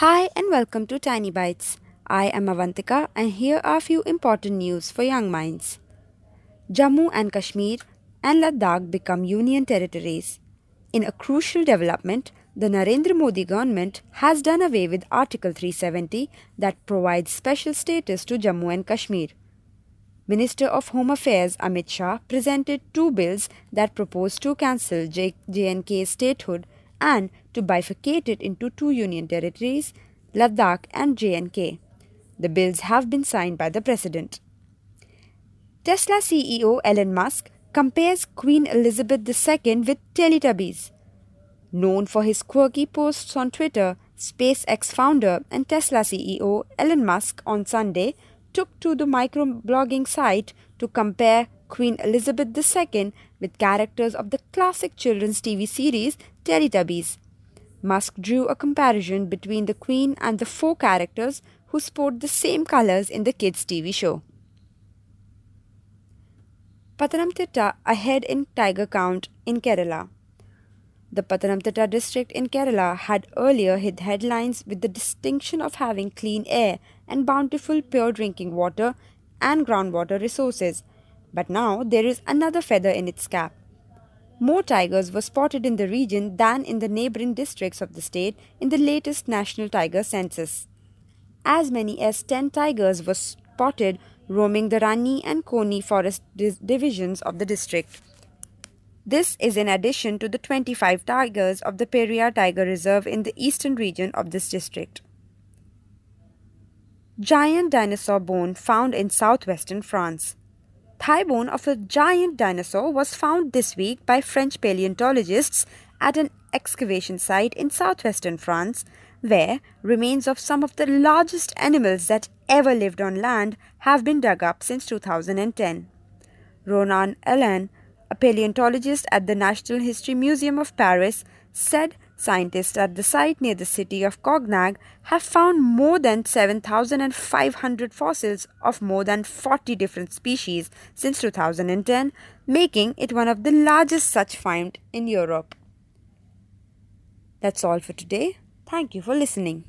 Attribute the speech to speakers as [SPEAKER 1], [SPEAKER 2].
[SPEAKER 1] Hi and welcome to Tiny Bytes. I am Avantika and here are a few important news for young minds. Jammu and Kashmir and Ladakh become union territories. In a crucial development, the Narendra Modi government has done away with Article 370 that provides special status to Jammu and Kashmir. Minister of Home Affairs Amit Shah presented two bills that propose to cancel J- J&K's statehood and to bifurcate it into two union territories, Ladakh and J&K. The bills have been signed by the President. Tesla CEO Elon Musk compares Queen Elizabeth II with Teletubbies. Known for his quirky posts on Twitter, SpaceX founder and Tesla CEO Elon Musk on Sunday took to the microblogging site to compare Queen Elizabeth II with characters of the classic children's TV series Teletubbies. Musk drew a comparison between the Queen and the four characters who sport the same colors in the kids' TV show. Pathanamthitta ahead in tiger count in Kerala. The Pathanamthitta district in Kerala had earlier hit headlines with the distinction of having clean air and bountiful pure drinking water and groundwater resources but now there is another feather in its cap. More tigers were spotted in the region than in the neighboring districts of the state in the latest national tiger census. As many as 10 tigers were spotted roaming the Ranni and Konni forest divisions of the district. This is in addition to the 25 tigers of the Periyar Tiger Reserve in the eastern region of this district. Giant dinosaur bone found in southwestern France thigh bone of a giant dinosaur was found this week by French paleontologists at an excavation site in southwestern France, where remains of some of the largest animals that ever lived on land have been dug up since 2010. Ronan Allain, a paleontologist at the National History Museum of Paris, said Scientists at the site near the city of Cognac have found more than 7,500 fossils of more than 40 different species since 2010, making it one of the largest such find in Europe. That's all for today. Thank you for listening.